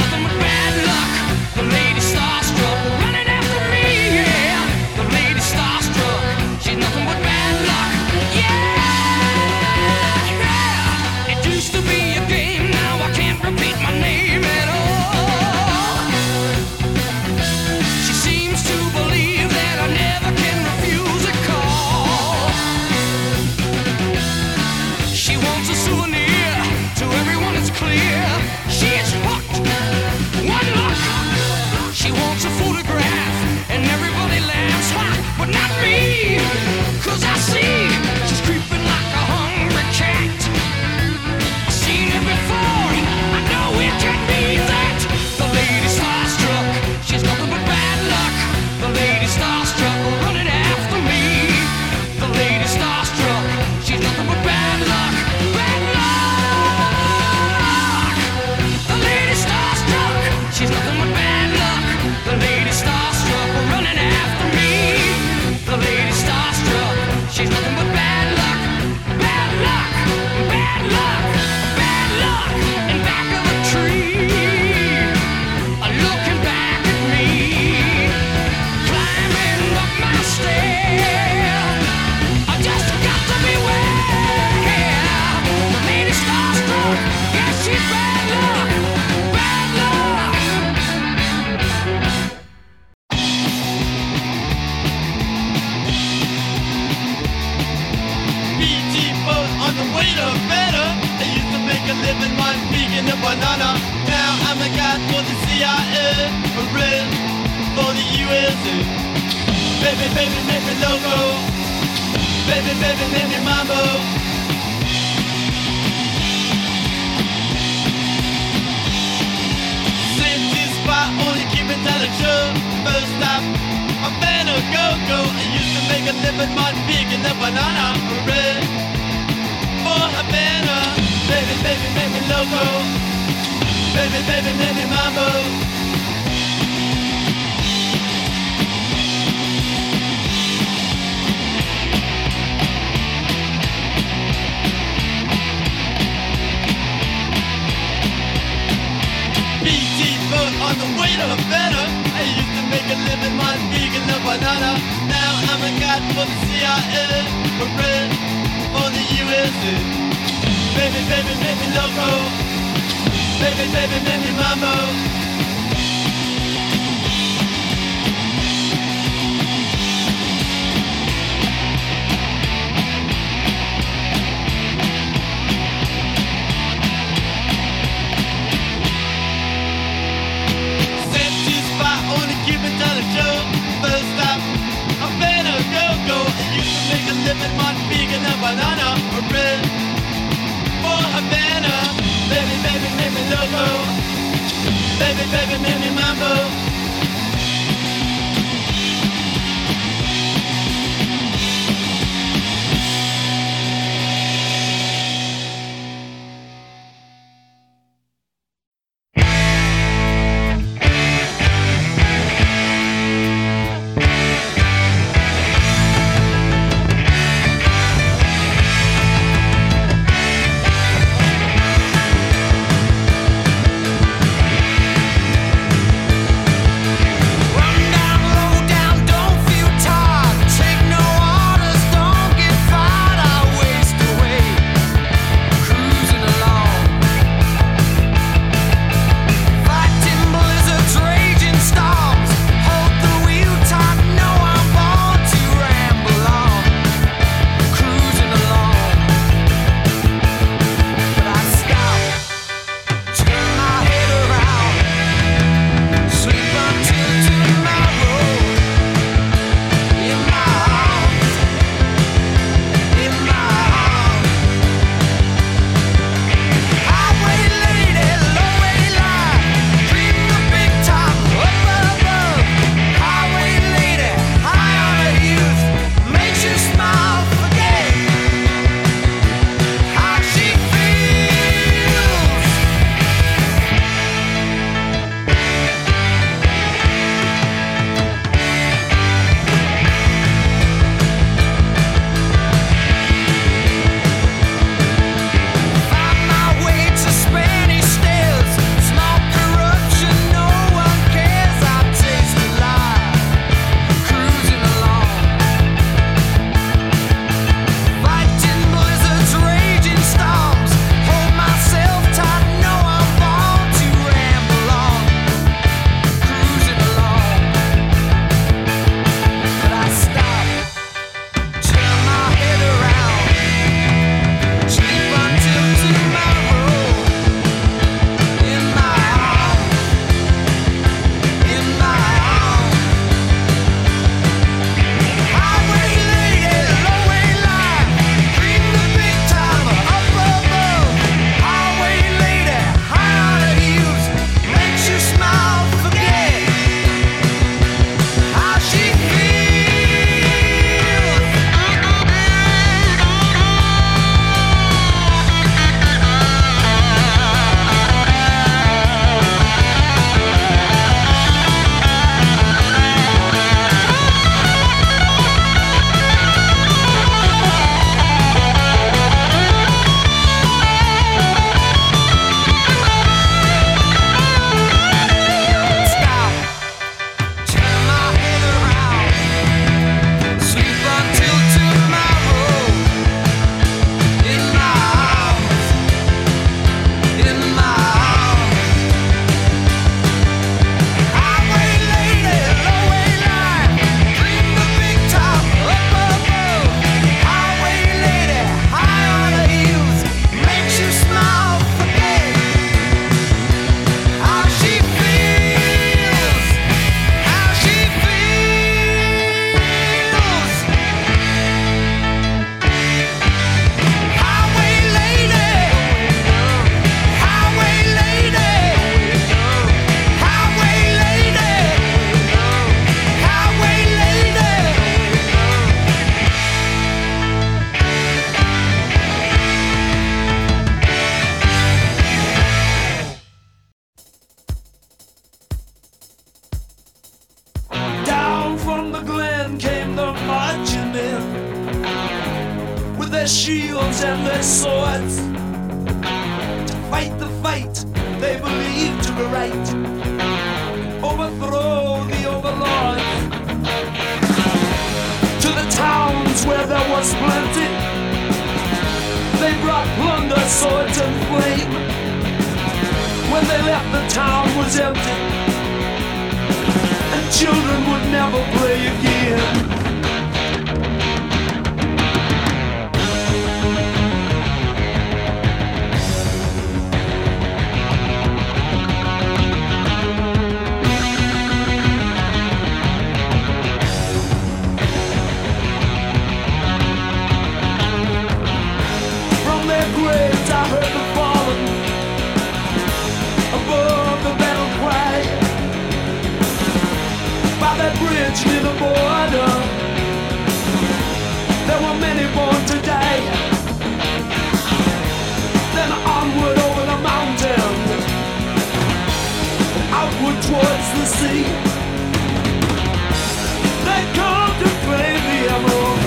something would Baby, baby, baby, on the way to Havana. I used to make a living banana. Now I'm a god for the CIA, the Baby, baby, baby, loco baby, baby, baby, mambo. Their shields and their swords to fight the fight they believe to be right. Overthrow the overlords to the towns where there was plenty. They brought plunder, swords, and flame. When they left, the town was empty, and children would never play again. And towards the sea. They come to claim the emerald.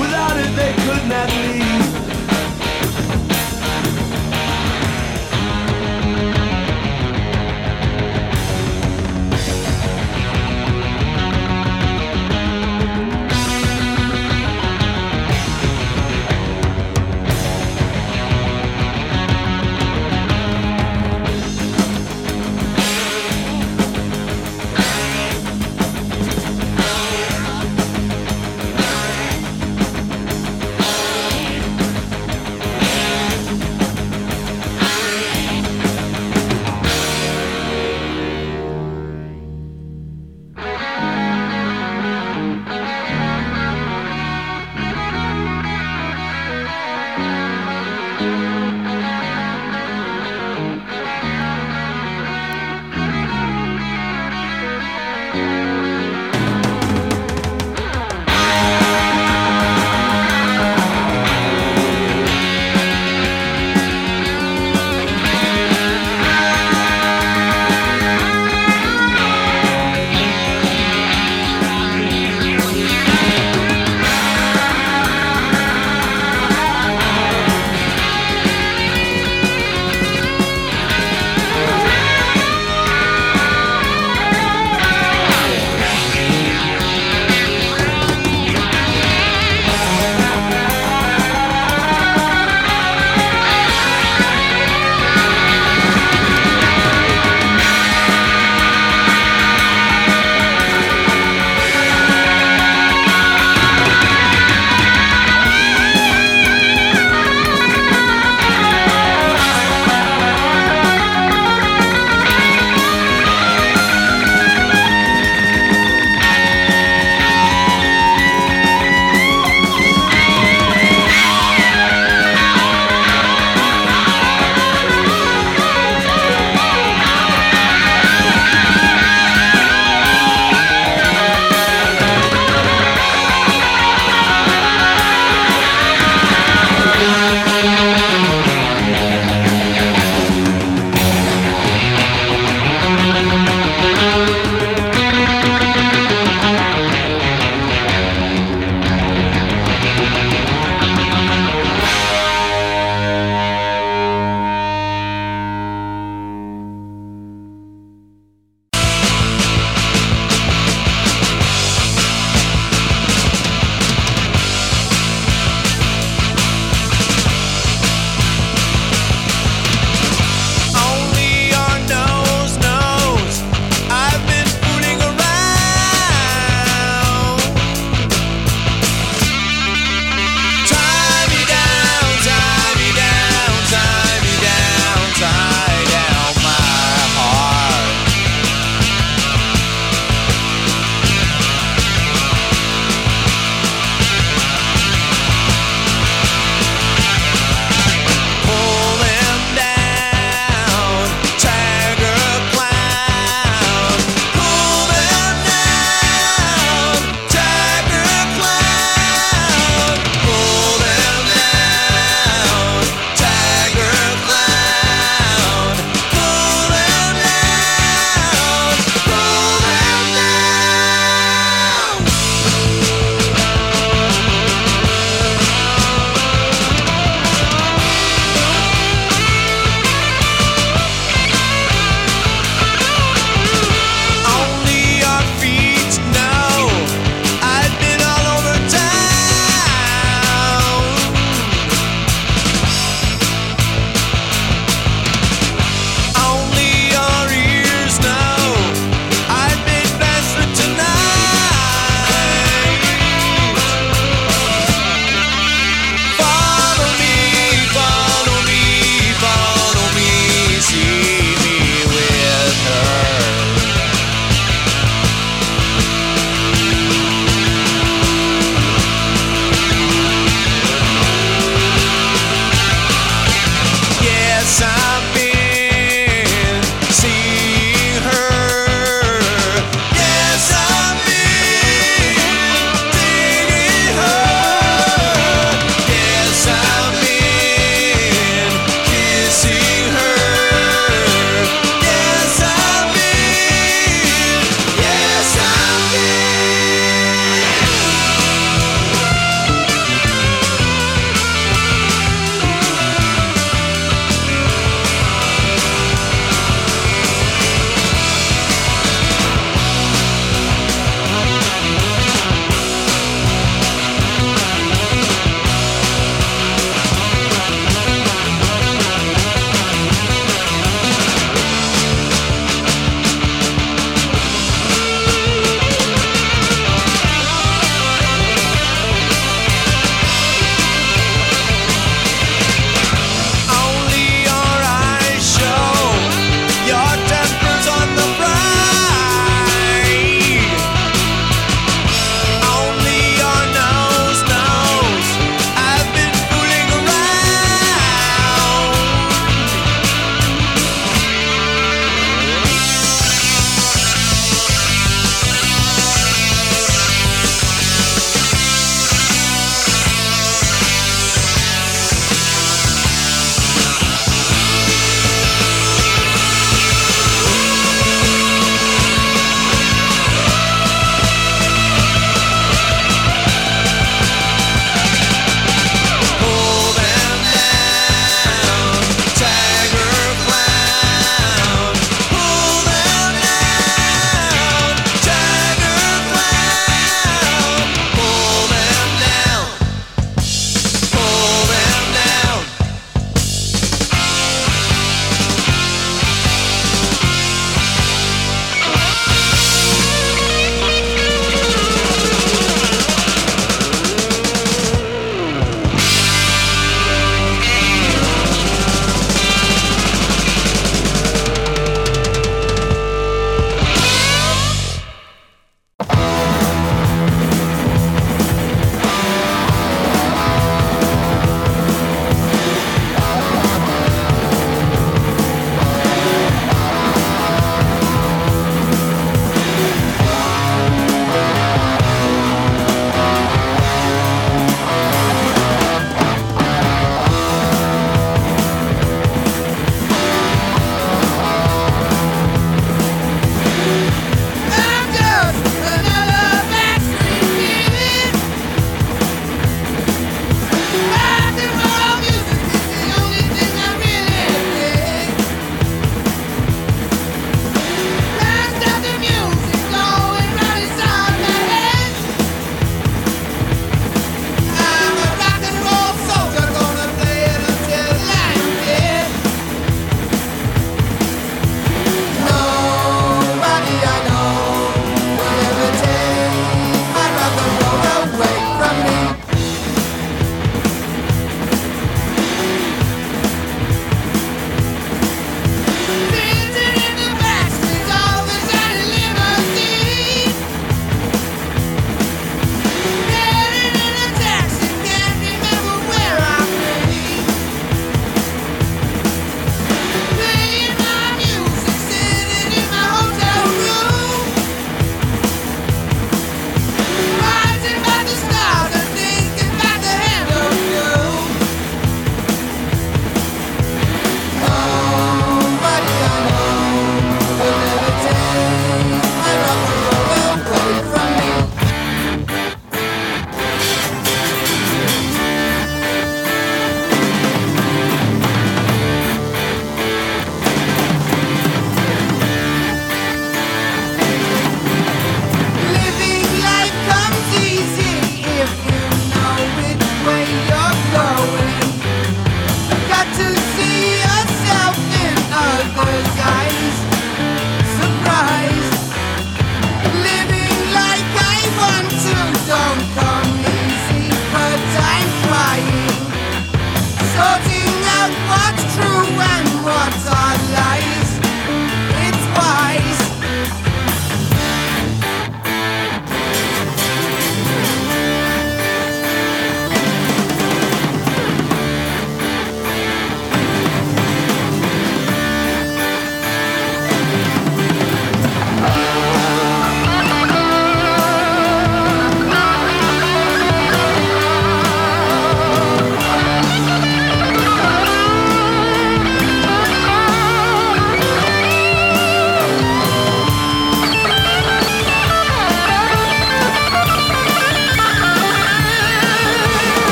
Without it, they could not leave.